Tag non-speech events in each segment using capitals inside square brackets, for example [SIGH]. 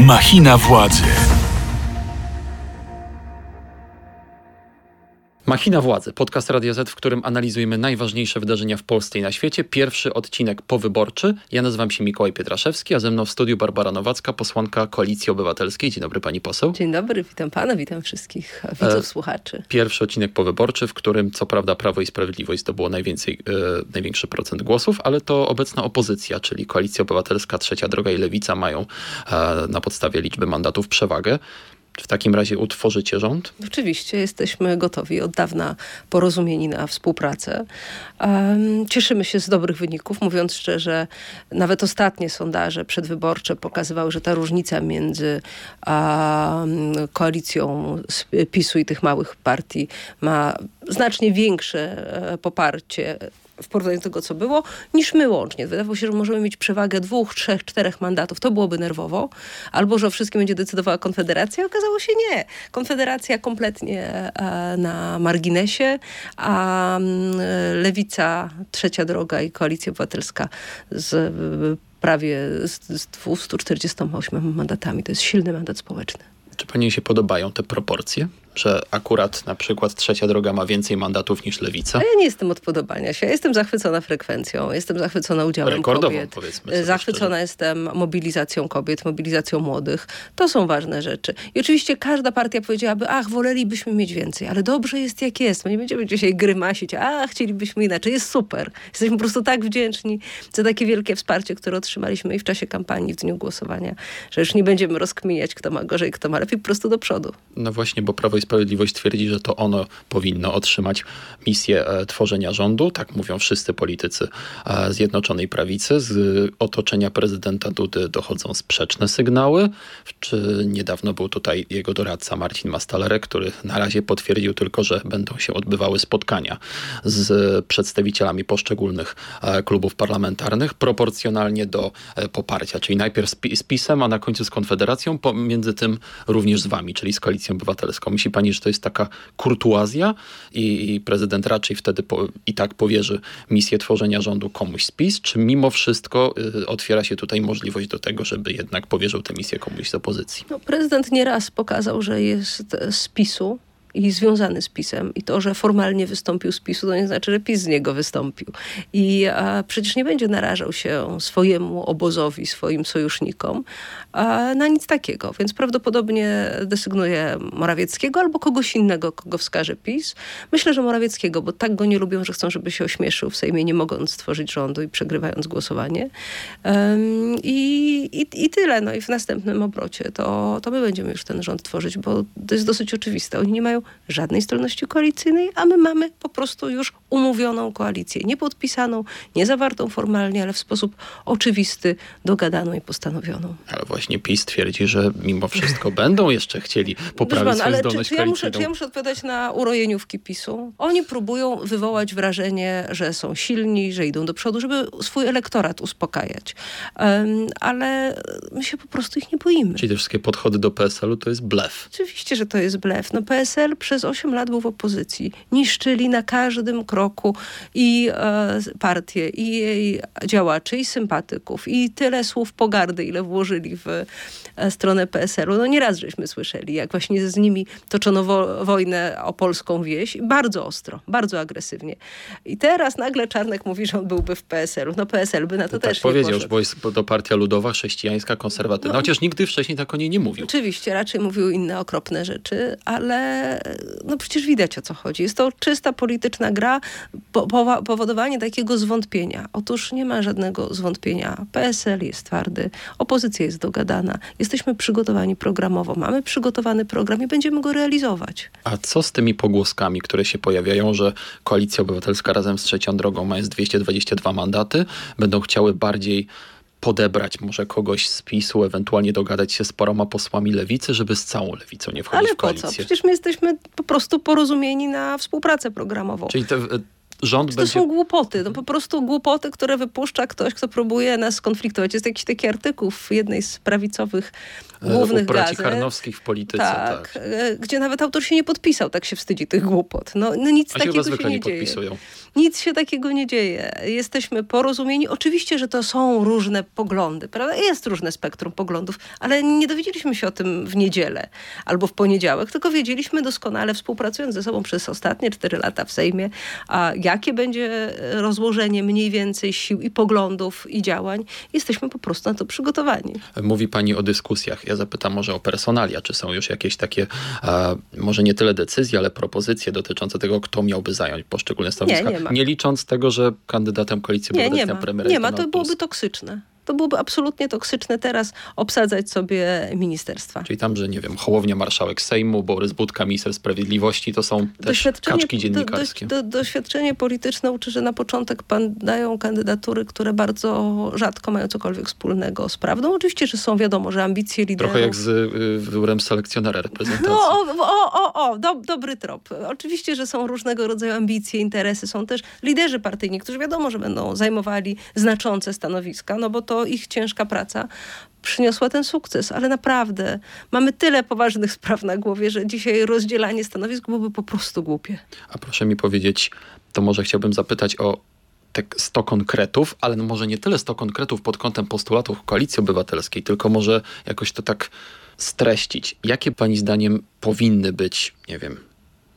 Machina władzy. Machina Władzy, podcast Radio Z, w którym analizujemy najważniejsze wydarzenia w Polsce i na świecie. Pierwszy odcinek powyborczy. Ja nazywam się Mikołaj Pietraszewski, a ze mną w studiu Barbara Nowacka, posłanka Koalicji Obywatelskiej. Dzień dobry pani poseł. Dzień dobry, witam pana, witam wszystkich widzów, e, słuchaczy. Pierwszy odcinek powyborczy, w którym co prawda Prawo i Sprawiedliwość zdobyło najwięcej, e, największy procent głosów, ale to obecna opozycja, czyli Koalicja Obywatelska, Trzecia Droga i Lewica mają e, na podstawie liczby mandatów przewagę w takim razie utworzycie rząd? Oczywiście, jesteśmy gotowi od dawna porozumieni na współpracę. Cieszymy się z dobrych wyników. Mówiąc szczerze, nawet ostatnie sondaże przedwyborcze pokazywały, że ta różnica między koalicją PiSu i tych małych partii ma znacznie większe e, poparcie w porównaniu do tego, co było, niż my łącznie. Wydawało się, że możemy mieć przewagę dwóch, trzech, czterech mandatów. To byłoby nerwowo. Albo, że o wszystkim będzie decydowała Konfederacja. Okazało się nie. Konfederacja kompletnie e, na marginesie, a mm, Lewica, Trzecia Droga i Koalicja Obywatelska z prawie z 248 mandatami. To jest silny mandat społeczny. Czy pani się podobają te proporcje? Że akurat na przykład Trzecia Droga ma więcej mandatów niż Lewica? A ja nie jestem od podobania się. Ja jestem zachwycona frekwencją, jestem zachwycona udziałem Rekordową, kobiet. powiedzmy Zachwycona szczerze. jestem mobilizacją kobiet, mobilizacją młodych. To są ważne rzeczy. I oczywiście każda partia powiedziałaby, ach, wolelibyśmy mieć więcej, ale dobrze jest jak jest. My nie będziemy dzisiaj grymasić, a chcielibyśmy inaczej. Jest super. Jesteśmy po prostu tak wdzięczni za takie wielkie wsparcie, które otrzymaliśmy i w czasie kampanii, w dniu głosowania, że już nie będziemy rozkminiać, kto ma gorzej, kto ma lepiej, po prostu do przodu. No właśnie, bo Prawo i Sprawiedliwość twierdzi, że to ono powinno otrzymać misję e, tworzenia rządu. Tak mówią wszyscy politycy e, Zjednoczonej Prawicy. Z otoczenia prezydenta Dudy dochodzą sprzeczne sygnały. Czy niedawno był tutaj jego doradca Marcin Mastalerek, który na razie potwierdził tylko, że będą się odbywały spotkania z przedstawicielami poszczególnych e, klubów parlamentarnych proporcjonalnie do poparcia, czyli najpierw z PiSem, a na końcu z Konfederacją, pomiędzy tym również z wami, czyli z Koalicją Obywatelską. Pani, że to jest taka kurtuazja i, i prezydent raczej wtedy po, i tak powierzy misję tworzenia rządu komuś z PiS, czy mimo wszystko y, otwiera się tutaj możliwość do tego, żeby jednak powierzył tę misję komuś z opozycji? No, prezydent nieraz pokazał, że jest z PiSu, i związany z PiSem. I to, że formalnie wystąpił z PiSu, to nie znaczy, że PiS z niego wystąpił. I a, przecież nie będzie narażał się swojemu obozowi, swoim sojusznikom a, na nic takiego. Więc prawdopodobnie desygnuje Morawieckiego albo kogoś innego, kogo wskaże PiS. Myślę, że Morawieckiego, bo tak go nie lubią, że chcą, żeby się ośmieszył w Sejmie, nie mogąc stworzyć rządu i przegrywając głosowanie. Um, i, i, I tyle. No i w następnym obrocie to, to my będziemy już ten rząd tworzyć, bo to jest dosyć oczywiste. Oni nie mają żadnej zdolności koalicyjnej, a my mamy po prostu już umówioną koalicję. Nie podpisaną, nie zawartą formalnie, ale w sposób oczywisty, dogadaną i postanowioną. Ale właśnie PiS twierdzi, że mimo wszystko [LAUGHS] będą jeszcze chcieli poprawić pan, swoją zdolność czy, czy, ja muszę, czy ja muszę odpowiadać na urojeniówki PiSu? Oni próbują wywołać wrażenie, że są silni, że idą do przodu, żeby swój elektorat uspokajać. Um, ale my się po prostu ich nie boimy. Czyli te wszystkie podchody do PSL-u to jest blef. Oczywiście, że to jest blef. No PSL PSL przez 8 lat był w opozycji. Niszczyli na każdym kroku i e, partię, i jej działaczy, i sympatyków, i tyle słów pogardy, ile włożyli w e, stronę PSL-u. No nieraz żeśmy słyszeli, jak właśnie z nimi toczono wo wojnę o polską wieś. Bardzo ostro, bardzo agresywnie. I teraz nagle Czarnek mówi, że on byłby w PSL-u. No PSL by na to, to też tak nie powiedział, bo jest to partia ludowa, chrześcijańska, konserwatywna. No, Chociaż nigdy wcześniej tak o niej nie mówił. Oczywiście, raczej mówił inne okropne rzeczy, ale no przecież widać o co chodzi. Jest to czysta polityczna gra, po, po, powodowanie takiego zwątpienia. Otóż nie ma żadnego zwątpienia. PSL jest twardy, opozycja jest dogadana, jesteśmy przygotowani programowo, mamy przygotowany program i będziemy go realizować. A co z tymi pogłoskami, które się pojawiają, że Koalicja Obywatelska razem z Trzecią Drogą ma 222 mandaty, będą chciały bardziej podebrać może kogoś z PiSu, ewentualnie dogadać się z paroma posłami lewicy, żeby z całą lewicą nie wchodzić Ale w koalicję. Ale po co? Przecież my jesteśmy po prostu porozumieni na współpracę programową. Czyli te, rząd to będzie... są głupoty, no po prostu głupoty, które wypuszcza ktoś, kto próbuje nas skonfliktować. Jest jakiś taki artykuł w jednej z prawicowych głównych u gazet. Karnowskich w polityce, tak. Tak, e, gdzie nawet autor się nie podpisał, tak się wstydzi tych głupot. No, no nic A się takiego zwykle się nie, nie dzieje. podpisują. Nic się takiego nie dzieje. Jesteśmy porozumieni. Oczywiście, że to są różne poglądy, prawda? Jest różne spektrum poglądów, ale nie dowiedzieliśmy się o tym w niedzielę albo w poniedziałek, tylko wiedzieliśmy doskonale, współpracując ze sobą przez ostatnie cztery lata w Sejmie, a jakie będzie rozłożenie mniej więcej sił i poglądów i działań. Jesteśmy po prostu na to przygotowani. Mówi pani o dyskusjach. Ja zapytam może o personalia. Czy są już jakieś takie, e, może nie tyle decyzje, ale propozycje dotyczące tego, kto miałby zająć poszczególne stanowiska? nie ma. nie licząc tego, że kandydatem koalicji Nie, nie obywatelskiej ma. na premiera Nie jest ma, to byłoby toksyczne. To byłoby absolutnie toksyczne teraz obsadzać sobie ministerstwa. Czyli tam, że nie wiem, Hołownia Marszałek Sejmu, Borys Budka, Minister Sprawiedliwości, to są też kaczki dziennikarskie. Do, do, doświadczenie polityczne uczy, że na początek padają kandydatury, które bardzo rzadko mają cokolwiek wspólnego z prawdą. Oczywiście, że są wiadomo, że ambicje liderów... Trochę jak z y, wyborem selekcjonera reprezentacji. No, o, o, o, o do, dobry trop. Oczywiście, że są różnego rodzaju ambicje, interesy. Są też liderzy partyjni, którzy wiadomo, że będą zajmowali znaczące stanowiska, no bo to ich ciężka praca przyniosła ten sukces, ale naprawdę mamy tyle poważnych spraw na głowie, że dzisiaj rozdzielanie stanowisk byłoby po prostu głupie. A proszę mi powiedzieć, to może chciałbym zapytać o te 100 konkretów, ale no może nie tyle 100 konkretów pod kątem postulatów Koalicji Obywatelskiej, tylko może jakoś to tak streścić. Jakie pani zdaniem powinny być, nie wiem,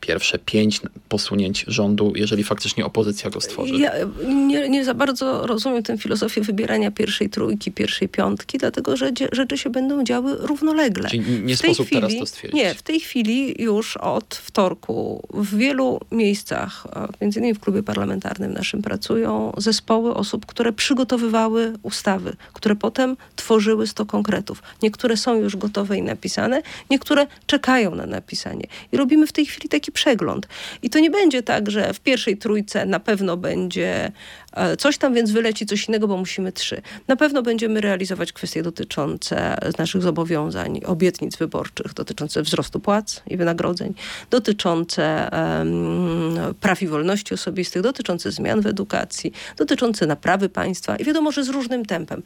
pierwsze pięć posunięć rządu, jeżeli faktycznie opozycja go stworzy? Ja nie, nie za bardzo rozumiem tę filozofię wybierania pierwszej trójki, pierwszej piątki, dlatego że rzeczy się będą działy równolegle. Czyli nie W tej sposób teraz to stwierdzić. Nie, w tej chwili już od wtorku w wielu miejscach, między innymi w klubie parlamentarnym naszym pracują zespoły osób, które przygotowywały ustawy, które potem tworzyły 100 konkretów. Niektóre są już gotowe i napisane, niektóre czekają na napisanie. I robimy w tej chwili taki przegląd. I to nie będzie tak, że w pierwszej trójce na pewno będzie e, coś tam, więc wyleci coś innego, bo musimy trzy. Na pewno będziemy realizować kwestie dotyczące naszych zobowiązań, obietnic wyborczych, dotyczące wzrostu płac i wynagrodzeń, dotyczące em, praw i wolności osobistych, dotyczące zmian w edukacji, dotyczące naprawy państwa i wiadomo, że z różnym tempem.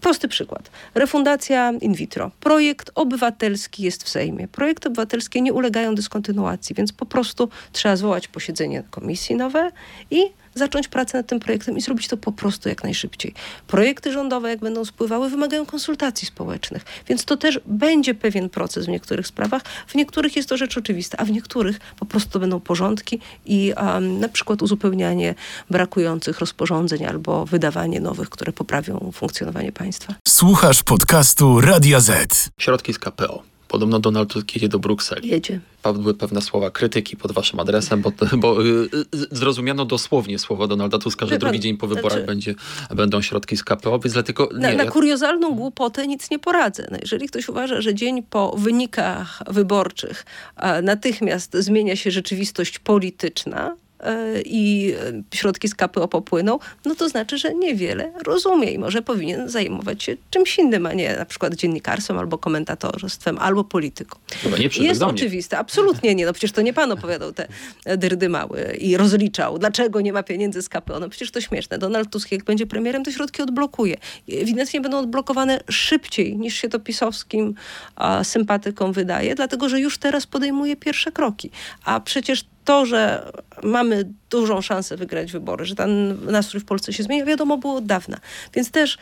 Prosty przykład. Refundacja in vitro. Projekt obywatelski jest w Sejmie. Projekty obywatelskie nie ulegają dyskontynuacji, więc po prostu trzeba zwołać posiedzenie komisji nowe i zacząć pracę nad tym projektem i zrobić to po prostu jak najszybciej. Projekty rządowe, jak będą spływały, wymagają konsultacji społecznych, więc to też będzie pewien proces w niektórych sprawach. W niektórych jest to rzecz oczywista, a w niektórych po prostu to będą porządki i um, na przykład uzupełnianie brakujących rozporządzeń albo wydawanie nowych, które poprawią funkcjonowanie państwa. Słuchasz podcastu Radia Z. Środki z KPO. Podobno Donald Tusk jedzie do Brukseli. Jedzie. Padły pewne słowa krytyki pod waszym adresem, bo, bo y, y, zrozumiano dosłownie słowa Donalda Tuska, że Wie pan, drugi dzień po wyborach znaczy- będzie, będą środki z KPO, więc dlatego nie. Na, na ja- kuriozalną głupotę nic nie poradzę. No, jeżeli ktoś uważa, że dzień po wynikach wyborczych a, natychmiast zmienia się rzeczywistość polityczna, i e, środki z KPO popłyną, no to znaczy, że niewiele rozumie i może powinien zajmować się czymś innym, a nie na przykład dziennikarstwem albo komentatorstwem, albo polityką. Chyba nie Jest oczywiste, absolutnie nie. No przecież to nie pan opowiadał te e, dyrdymały i rozliczał, dlaczego nie ma pieniędzy z KPO. No przecież to śmieszne. Donald Tusk jak będzie premierem, to środki odblokuje. Ewidentnie będą odblokowane szybciej niż się to pisowskim a, sympatykom wydaje, dlatego że już teraz podejmuje pierwsze kroki. A przecież to, że mamy dużą szansę wygrać wybory, że ten nastrój w Polsce się zmienia, wiadomo było od dawna. Więc też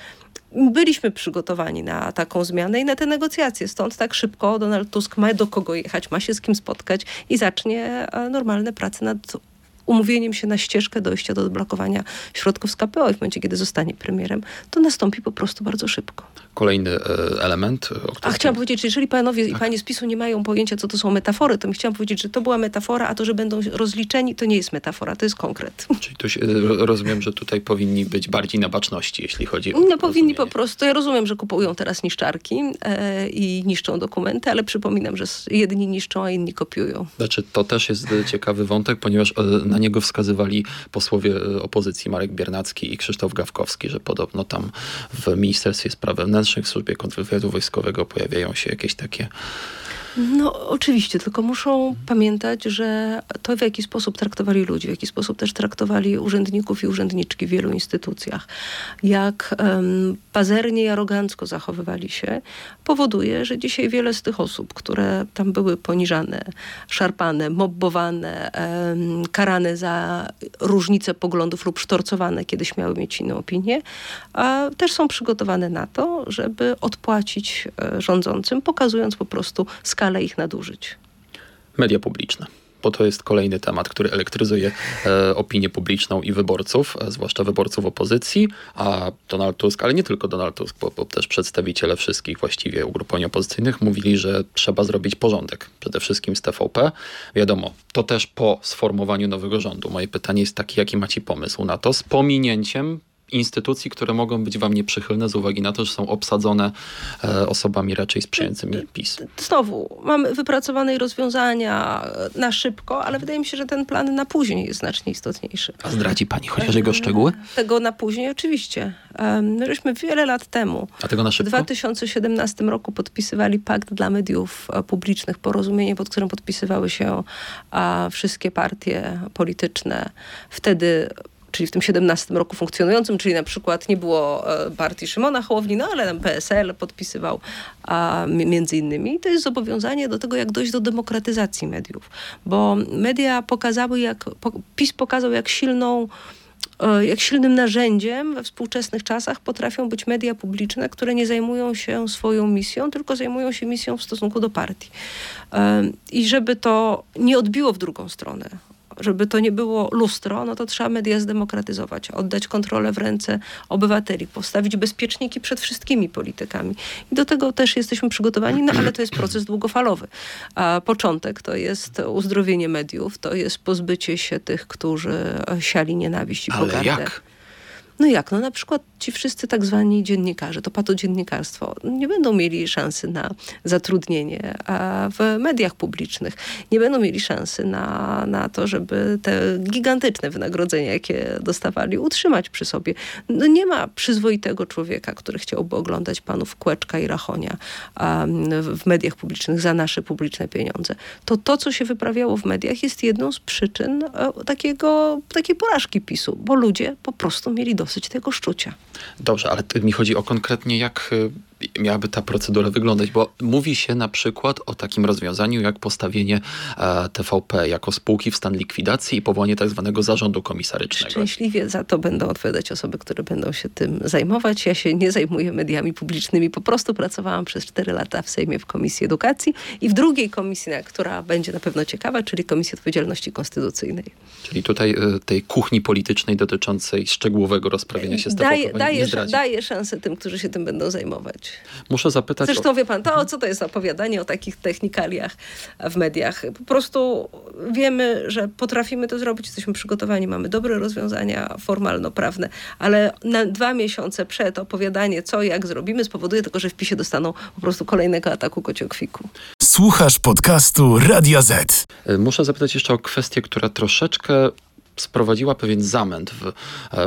byliśmy przygotowani na taką zmianę i na te negocjacje. Stąd tak szybko Donald Tusk ma do kogo jechać, ma się z kim spotkać i zacznie e, normalne prace nad umówieniem się na ścieżkę dojścia do odblokowania środków z KPO i w momencie, kiedy zostanie premierem, to nastąpi po prostu bardzo szybko. Kolejny e, element, A chciałam powiedzieć, że jeżeli panowie i panie z PiSu nie mają pojęcia, co to są metafory, to mi chciałam powiedzieć, że to była metafora, a to, że będą rozliczeni, to nie jest metafora, to jest konkret. [LAUGHS] Czyli tu się, e, rozumiem, że tutaj powinni być bardziej na baczności, jeśli chodzi o No powinni po prostu, ja rozumiem, że kupują teraz niszczarki e, i niszczą dokumenty, ale przypominam, że jedni niszczą, a inni kopiują. Znaczy, to też jest e, ciekawy wątek, ponieważ na niego wskazywali posłowie opozycji Marek Biernacki i Krzysztof Gawkowski, że podobno tam w Ministerstwie Spraw Wewnętrznych, w Służbie Kontrwywiadu Wojskowego pojawiają się jakieś takie No oczywiście, tylko muszą pamiętać, że to w jaki sposób traktowali ludzi, w jaki sposób też traktowali urzędników i urzędniczki w wielu instytucjach, jak um, pazernie i arogancko zachowywali się, powoduje, że dzisiaj wiele z tych osób, które tam były poniżane, szarpane, mobbowane, um, karane za różnice poglądów lub sztorcowane, kiedy śmiały mieć inną opinię, a też są przygotowane na to, żeby odpłacić e, rządzącym, pokazując po prostu skalę ich nadużyć. Media publiczne bo to jest kolejny temat, który elektryzuje e, opinię publiczną i wyborców, e, zwłaszcza wyborców opozycji, a Donald Tusk, ale nie tylko Donald Tusk, bo, bo, też przedstawiciele wszystkich właściwie ugrupowań opozycyjnych mówili, że trzeba zrobić porządek, przede wszystkim z TVP. Wiadomo, to też po sformowaniu nowego rządu. Moje pytanie jest takie, jaki macie pomysł na to, z pominięciem instytucji, które mogą być wam nieprzychylne z uwagi na to, że są obsadzone e, osobami raczej sprzyjającymi PiS. Znowu, mamy wypracowane rozwiązania na szybko, ale wydaje mi się, że ten plan na później jest znacznie istotniejszy. A zdradzi pani chociaż jego szczegóły? Tego na później oczywiście. My żeśmy wiele lat temu, A tego na szybko? w 2017 roku podpisywali pakt dla mediów e, publicznych, porozumienie, pod którym podpisywały się a, wszystkie partie polityczne. Wtedy czyli w tym 17 roku funkcjonującym, czyli na przykład nie było e, partii Szymona Hołowni, ale tam PSL podpisywał a, między innymi. to jest zobowiązanie do tego, jak dojść do demokratyzacji mediów. Bo media pokazały, jak PiS pokazał, jak silną e, jak silnym narzędziem we współczesnych czasach potrafią być media publiczne, które nie zajmują się swoją misją, tylko zajmują się misją w stosunku do partii. E, I żeby to nie odbiło w drugą stronę, żeby to nie było lustro, no to trzeba media zdemokratyzować, oddać kontrolę w ręce obywateli, postawić bezpieczniki przed wszystkimi politykami. I do tego też jesteśmy przygotowani, no ale to jest proces długofalowy. A początek to jest uzdrowienie mediów, to jest pozbycie się tych, którzy siali nienawiść i ale pogardę. Jak? No jak? No na przykład ci wszyscy tak zwani dziennikarze, to patodziennikarstwo, nie będą mieli szansy na zatrudnienie w mediach publicznych. Nie będą mieli szansy na, na to, żeby te gigantyczne wynagrodzenia, jakie dostawali, utrzymać przy sobie. No nie ma przyzwoitego człowieka, który chciałby oglądać panów Kłeczka i Rachonia w mediach publicznych za nasze publiczne pieniądze. To to, co się wyprawiało w mediach jest jedną z przyczyn e, takiego, takiej porażki PiSu, bo ludzie po prostu mieli dosyć tego szczucia. Dobrze, ale mi chodzi o konkretnie, jak y, miałaby ta procedura wyglądać? Bo mówi się na przykład o takim rozwiązaniu, jak postawienie e, TVP jako spółki w stan likwidacji i powołanie tak zwanego zarządu komisarycznego. Szczęśliwie za to będą odpowiadać osoby, które będą się tym zajmować. Ja się nie zajmuję mediami publicznymi, po prostu pracowałam przez 4 lata w Sejmie w Komisji Edukacji i w drugiej komisji, która będzie na pewno ciekawa, czyli Komisji Odpowiedzialności Konstytucyjnej. Czyli tutaj y, tej kuchni politycznej dotyczącej szczegółowego rozprawienia się z TVP daje, daje, daje szansę tym, którzy się tym będą zajmować. Muszę zapytać... Zresztą wie pan, to co to jest opowiadanie o takich technikaliach w mediach? Po prostu wiemy, że potrafimy to zrobić, jesteśmy przygotowani, mamy dobre rozwiązania formalno-prawne, ale na dwa miesiące przed opowiadanie, co jak zrobimy, spowoduje tylko, że w PiSie dostaną po prostu kolejnego ataku kociokwiku. Słuchasz podcastu Radia Z. Y, muszę zapytać jeszcze o kwestię, która troszeczkę sprowadziła pewien zamęt w,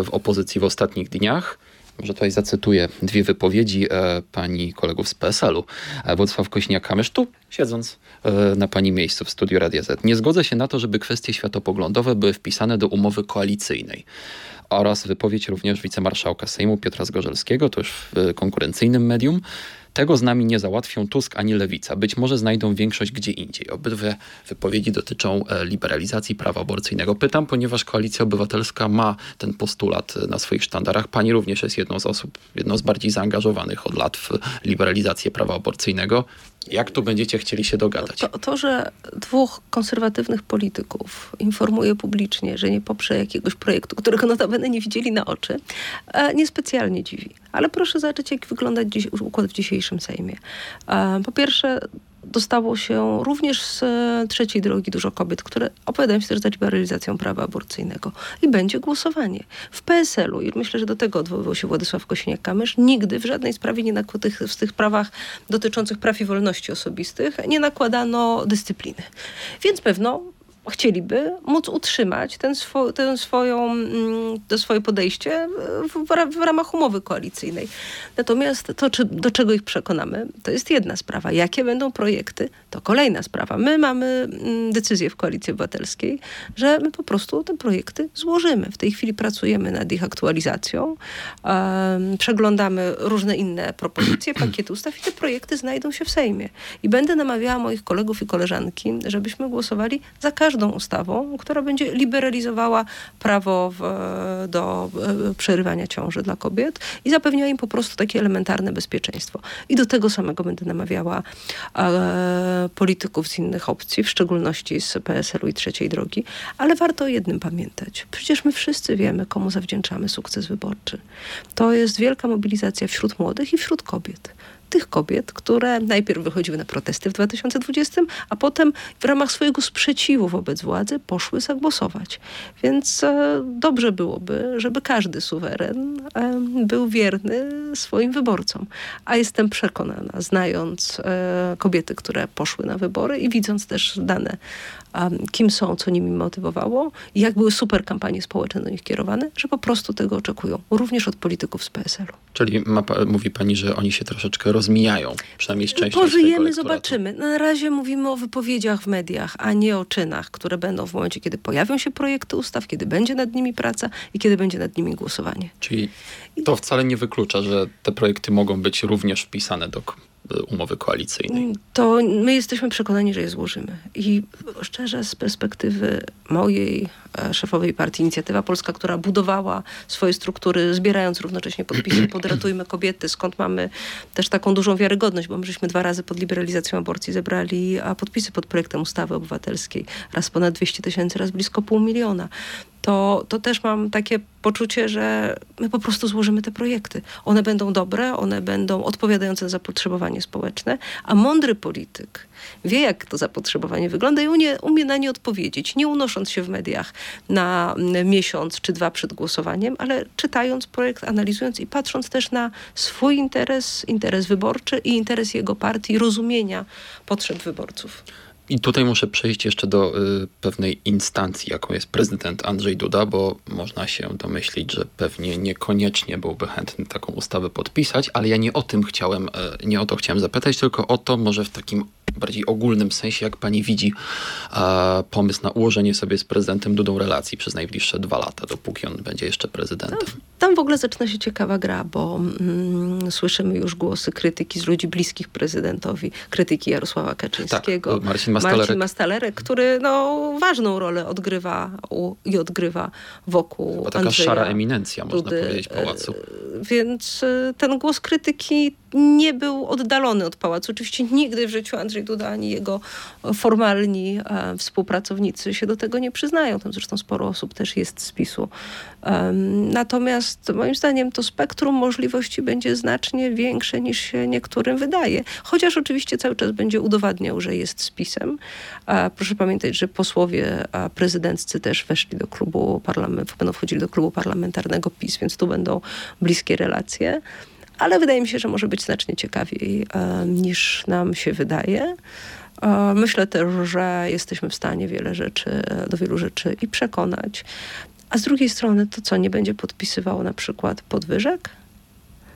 w opozycji w ostatnich dniach. Może tutaj zacytuję dwie wypowiedzi e, pani kolegów z PSL-u. E, Władysław Kośniak-Kamysz, tu siedząc e, na pani miejscu w studiu Radia Z. Nie zgodzę się na to, żeby kwestie światopoglądowe były wpisane do umowy koalicyjnej oraz wypowiedź również wicemarszałka Sejmu Piotra Zgorzelskiego, to już w konkurencyjnym medium. Tego z nami nie załatwią Tusk ani Lewica. Być może znajdą większość gdzie indziej. Obydwie wypowiedzi dotyczą e, liberalizacji prawa aborcyjnego. Pytam, ponieważ Koalicja Obywatelska ma ten postulat e, na swoich sztandarach. Pani również jest jedną z osób, jedną z bardziej zaangażowanych od lat w liberalizację prawa aborcyjnego. Jak tu będziecie chcieli się dogadać? To, to, że dwóch konserwatywnych polityków informuje publicznie, że nie poprze jakiegoś projektu, którego notabene nie widzieli na oczy, e, niespecjalnie dziwi. Ale proszę zobaczyć, jak wygląda dziś, układ w dzisiejszym Sejmie. E, po pierwsze, dostało się również z e, trzeciej drogi dużo kobiet, które opowiadają się też za liberalizacją prawa aborcyjnego. I będzie głosowanie. W PSL-u, i myślę, że do tego odwoływał się Władysław Kosiniak-Kamysz, nigdy w żadnej sprawie nie tych, w tych prawach dotyczących praw i wolności osobistych nie nakładano dyscypliny. Więc pewno chcieliby móc utrzymać ten, swo, ten swoją, mm, to swoje podejście w, w, ramach umowy koalicyjnej. Natomiast to, czy, do czego ich przekonamy, to jest jedna sprawa. Jakie będą projekty, to kolejna sprawa. My mamy mm, decyzję w Koalicji Obywatelskiej, że my po prostu te projekty złożymy. W tej chwili pracujemy nad ich aktualizacją, um, przeglądamy różne inne propozycje, [CLEARS THROAT] pakiety ustaw i te projekty znajdą się w Sejmie. I będę namawiała moich kolegów i koleżanki, żebyśmy głosowali za każdym każdą ustawą, która będzie liberalizowała prawo w, do e, przerywania ciąży dla kobiet i zapewniała im po prostu takie elementarne bezpieczeństwo. I do tego samego będę namawiała e, polityków z innych opcji, w szczególności z PSL-u i Trzeciej Drogi. Ale warto o jednym pamiętać. Przecież my wszyscy wiemy, komu zawdzięczamy sukces wyborczy. To jest wielka mobilizacja wśród młodych i wśród kobiet tych kobiet, które najpierw wychodziły na protesty w 2020, a potem w ramach swojego sprzeciwu wobec władzy poszły zagłosować. Więc e, dobrze byłoby, żeby każdy suweren e, był wierny swoim wyborcom. A jestem przekonana, znając e, kobiety, które poszły na wybory i widząc też dane kim są, co nimi motywowało jak były super kampanie społeczne do nich kierowane, że po prostu tego oczekują, również od polityków z PSL-u. Czyli ma, mówi pani, że oni się troszeczkę rozmijają, przynajmniej z częścią Pożyjemy, zobaczymy. Na razie mówimy o wypowiedziach w mediach, a nie o czynach, które będą w momencie, kiedy pojawią się projekty ustaw, kiedy będzie nad nimi praca i kiedy będzie nad nimi głosowanie. Czyli to wcale nie wyklucza, że te projekty mogą być również wpisane do umowy koalicyjnej? To my jesteśmy przekonani, że je złożymy. I szczerze, z perspektywy mojej e, szefowej partii Inicjatywa Polska, która budowała swoje struktury, zbierając równocześnie podpisy [CLEARS THROAT] pod Ratujmy Kobiety, skąd mamy też taką dużą wiarygodność, bo my żeśmy dwa razy pod liberalizacją aborcji zebrali podpisy pod projektem ustawy obywatelskiej. Raz ponad 200 tysięcy, raz blisko pół miliona to, to też mam takie poczucie, że my po prostu złożymy te projekty. One będą dobre, one będą odpowiadające na zapotrzebowanie społeczne, a mądry polityk wie, jak to zapotrzebowanie wygląda i umie, umie na nie odpowiedzieć, nie unosząc się w mediach na miesiąc czy dwa przed głosowaniem, ale czytając projekt, analizując i patrząc też na swój interes, interes wyborczy i interes jego partii, rozumienia potrzeb wyborców. I tutaj muszę przejść jeszcze do y, pewnej instancji, jaką jest prezydent Andrzej Duda, bo można się domyślić, że pewnie niekoniecznie byłby chętny taką ustawę podpisać, ale ja nie o tym chciałem, y, nie o to chciałem zapytać, tylko o to może w takim bardziej ogólnym sensie, jak pani widzi e, pomysł na ułożenie sobie z prezydentem Dudą relacji przez najbliższe dwa lata, dopóki on będzie jeszcze prezydentem? Tam, tam w ogóle zaczyna się ciekawa gra, bo mm, słyszymy już głosy krytyki z ludzi bliskich prezydentowi, krytyki Jarosława Kaczyńskiego. Tak, Marcin Mastalerek. Marcin Mastalerek, który no, ważną rolę odgrywa u, i odgrywa wokół Chyba taka Andrzeja szara eminencja, można Dudy. powiedzieć, pałacu. E, więc e, ten głos krytyki nie był oddalony od pałacu. Oczywiście nigdy w życiu Andrzej Duda ani jego formalni e, współpracownicy się do tego nie przyznają. Tam zresztą sporo osób też jest z PiSu. Natomiast moim zdaniem to spektrum możliwości będzie znacznie większe niż się niektórym wydaje. Chociaż oczywiście cały czas będzie udowadniał, że jest z PiSem. Proszę pamiętać, że posłowie prezydenccy też weszli do klubu parlamentu, będą wchodzili do klubu parlamentarnego PiS, więc tu będą bliskie relacje ale wydaje mi się, że może być znacznie ciekawiej e, niż nam się wydaje. E, myślę też, że jesteśmy w stanie wiele rzeczy, do wielu rzeczy i przekonać. A z drugiej strony to co, nie będzie podpisywało na przykład podwyżek?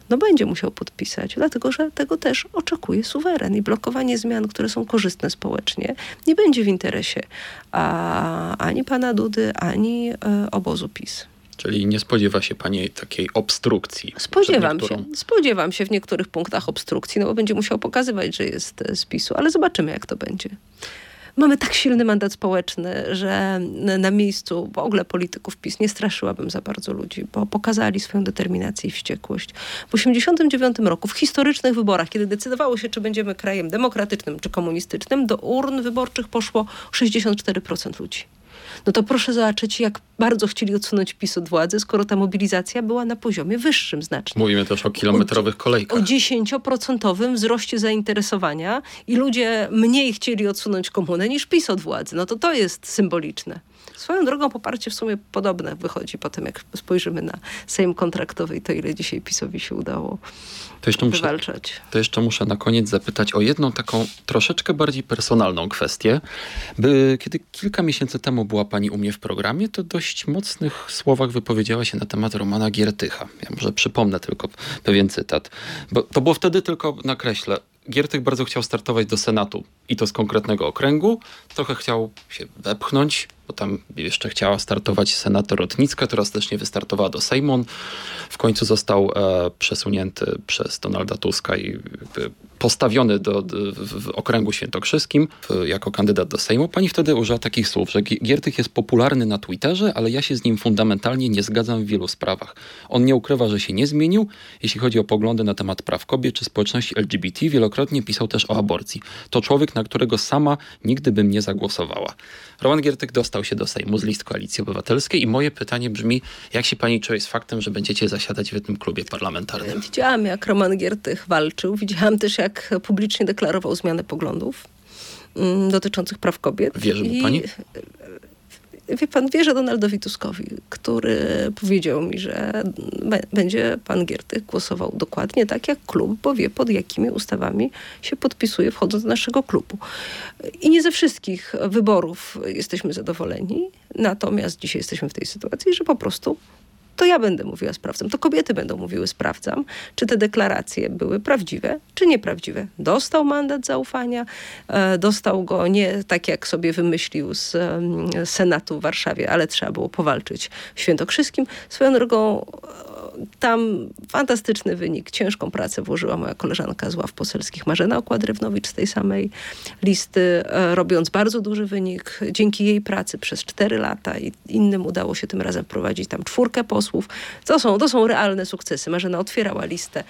No będzie musiał podpisać, dlatego że tego też oczekuje suweren i blokowanie zmian, które są korzystne społecznie, nie będzie w interesie a, ani pana Dudy, ani e, obozu PiS. Czyli nie spodziewa się pani takiej obstrukcji? Spodziewam się. Spodziewam się w niektórych punktach obstrukcji, no bo będzie musiał pokazywać, że jest z PiSu, ale zobaczymy, jak to będzie. Mamy tak silny mandat społeczny, że na miejscu w ogóle polityków PiS nie straszyłabym za bardzo ludzi, bo pokazali swoją determinację i wściekłość. W 1989 roku, w historycznych wyborach, kiedy decydowało się, czy będziemy krajem demokratycznym czy komunistycznym, do urn wyborczych poszło 64% ludzi no to proszę zobaczyć, jak bardzo chcieli odsunąć PiS od władzy, skoro ta mobilizacja była na poziomie wyższym znacznie. Mówimy też o kilometrowych kolejkach. O 10% wzroście zainteresowania i ludzie mniej chcieli odsunąć komunę niż PiS od władzy. No to to jest symboliczne. Swoją drogą poparcie w sumie podobne wychodzi potem, jak spojrzymy na Sejm kontraktowy i to, ile dzisiaj PiSowi się udało to jeszcze muszę, wywalczać. To jeszcze muszę na koniec zapytać o jedną taką troszeczkę bardziej personalną kwestię. By, kiedy kilka miesięcy temu była pani u mnie w programie, to dość mocnych słowach wypowiedziała się na temat Romana Giertycha. Ja może przypomnę tylko pewien cytat. Bo to było wtedy tylko, nakreślę, Giertych bardzo chciał startować do Senatu i to z konkretnego okręgu. Trochę chciał się wepchnąć, bo tam jeszcze chciała startować senator Rotnicka, która też nie wystartowała do Sejmon. W końcu został e, przesunięty przez Donalda Tuska i postawiony do, do, w okręgu świętokrzyskim w, jako kandydat do Sejmu. Pani wtedy użyła takich słów, że Giertych jest popularny na Twitterze, ale ja się z nim fundamentalnie nie zgadzam w wielu sprawach. On nie ukrywa, że się nie zmienił, jeśli chodzi o poglądy na temat praw kobiet czy społeczności LGBT. Wielokrotnie pisał też o aborcji. To człowiek, na którego sama nigdy bym nie zagłosowała. Roman Giertych dostał się do Sejmu z list Koalicji Obywatelskiej i moje pytanie brzmi, jak się pani czuje z faktem, że będziecie zasiadać w jednym klubie parlamentarnym? Widziałam, jak Roman Giertych walczył. Widziałam też, jak publicznie deklarował zmianę poglądów mm, dotyczących praw kobiet. Wierzy mu pani? Wie pan, wierzę Donaldowi Tuskowi, który powiedział mi, że będzie pan Giertych głosował dokładnie tak jak klub, bo wie pod jakimi ustawami się podpisuje wchodząc do naszego klubu. I nie ze wszystkich wyborów jesteśmy zadowoleni, natomiast dzisiaj jesteśmy w tej sytuacji, że po prostu to ja będę mówiła sprawdzam, to kobiety będą mówiły sprawdzam, czy te deklaracje były prawdziwe, czy nieprawdziwe. Dostał mandat zaufania, e, dostał go nie tak, jak sobie wymyślił z Senatu w Warszawie, ale trzeba było powalczyć w Świętokrzyskim. Swoją drogą tam fantastyczny wynik. Ciężką pracę włożyła moja koleżanka z ław poselskich Marzena Okładrewnowicz z tej samej listy, e, robiąc bardzo duży wynik. Dzięki jej pracy przez cztery lata i innym udało się tym razem prowadzić tam czwórkę posłów. To są, to są realne sukcesy. Marzena otwierała listę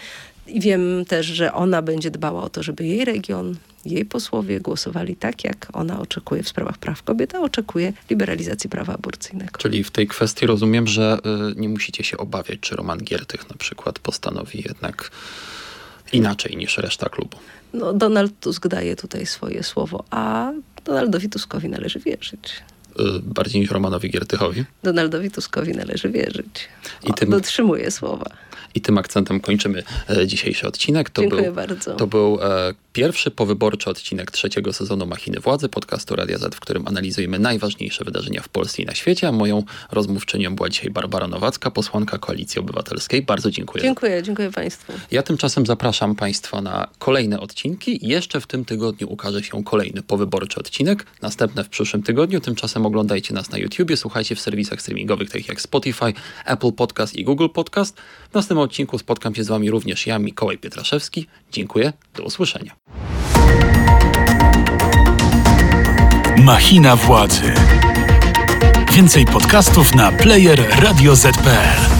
i wiem też, że ona będzie dbała o to, żeby jej region, jej posłowie głosowali tak, jak ona oczekuje w sprawach praw kobiet, a oczekuje liberalizacji prawa aborcyjnego. Czyli w tej kwestii rozumiem, że y, nie musicie się obawiać, czy Roman Giertych na przykład postanowi jednak inaczej niż reszta klubu. No, Donald Tusk daje tutaj swoje słowo, a Donaldowi Tuskowi należy wierzyć. Y, bardziej niż Romanowi Giertychowi? Donaldowi Tuskowi należy wierzyć. I tym... Dotrzymuje słowa. I tym akcentem kończymy e, dzisiejszy odcinek. To Dziękuję był, bardzo. To był e, pierwszy powyborczy odcinek trzeciego sezonu Machiny Władzy, podcastu Radia Z, w którym analizujemy najważniejsze wydarzenia w Polsce i na świecie, a moją rozmówczynią była dzisiaj Barbara Nowacka, posłanka Koalicji Obywatelskiej. Bardzo dziękuję. Dziękuję, dziękuję Państwu. Ja tymczasem zapraszam Państwa na kolejne odcinki. Jeszcze w tym tygodniu ukaże się kolejny powyborczy odcinek, następne w przyszłym tygodniu. Tymczasem oglądajcie nas na YouTubie, słuchajcie w serwisach streamingowych takich jak Spotify, Apple Podcast i Google Podcast. W następnym odcinku spotkam się z Wami również ja, Mikołaj Pietraszewski. Dziękuję, do usłyszenia. Machina władzy. Więcej podcastów na player radioz.pl.